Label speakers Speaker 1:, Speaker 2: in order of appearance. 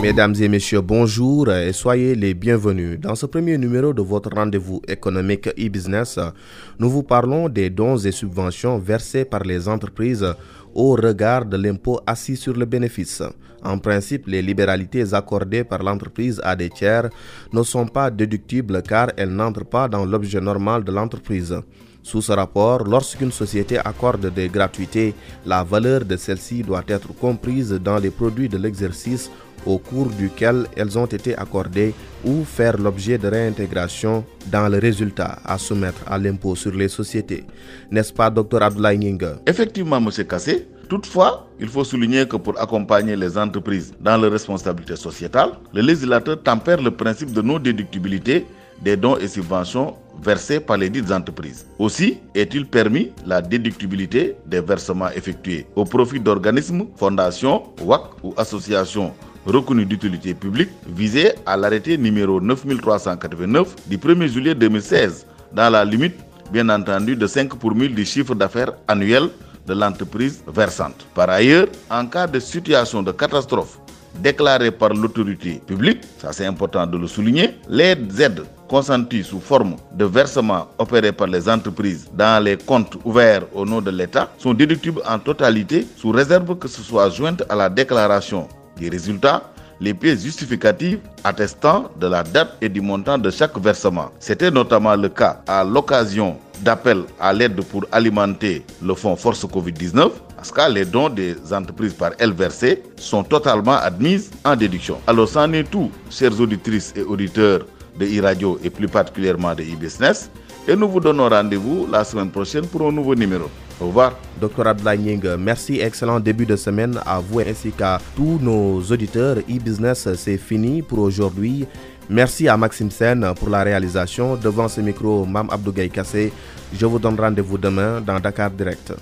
Speaker 1: Mesdames et messieurs, bonjour et soyez les bienvenus. Dans ce premier numéro de votre rendez-vous économique e-business, nous vous parlons des dons et subventions versés par les entreprises au regard de l'impôt assis sur le bénéfice. En principe, les libéralités accordées par l'entreprise à des tiers ne sont pas déductibles car elles n'entrent pas dans l'objet normal de l'entreprise. Sous ce rapport, lorsqu'une société accorde des gratuités, la valeur de celles-ci doit être comprise dans les produits de l'exercice au cours duquel elles ont été accordées ou faire l'objet de réintégration dans le résultat à soumettre à l'impôt sur les sociétés. N'est-ce pas, Dr Abdoulaye
Speaker 2: Effectivement, M. Kassé. Toutefois, il faut souligner que pour accompagner les entreprises dans leur responsabilité sociétale, le législateur tempère le principe de non-déductibilité des dons et subventions versés par les dites entreprises. Aussi est-il permis la déductibilité des versements effectués au profit d'organismes, fondations, WAC ou associations reconnu d'utilité publique visé à l'arrêté numéro 9389 du 1er juillet 2016 dans la limite bien entendu de 5 pour 1000 du chiffre d'affaires annuel de l'entreprise versante. Par ailleurs, en cas de situation de catastrophe déclarée par l'autorité publique, ça c'est important de le souligner, les aides consenties sous forme de versements opérés par les entreprises dans les comptes ouverts au nom de l'État sont déductibles en totalité sous réserve que ce soit jointe à la déclaration des résultats, les pièces justificatives attestant de la date et du montant de chaque versement. C'était notamment le cas à l'occasion d'appels à l'aide pour alimenter le fonds Force Covid-19, parce que les dons des entreprises par LVRC sont totalement admises en déduction. Alors, c'en est tout, chers auditrices et auditeurs de e-radio et plus particulièrement de e-business. Et nous vous donnons rendez-vous la semaine prochaine pour un nouveau numéro. Au revoir.
Speaker 1: Dr Abdoulaye merci. Excellent début de semaine à vous ainsi qu'à tous nos auditeurs. E-Business, c'est fini pour aujourd'hui. Merci à Maxime Sen pour la réalisation. Devant ce micro, Mam Abdou Kassé. Je vous donne rendez-vous demain dans Dakar Direct.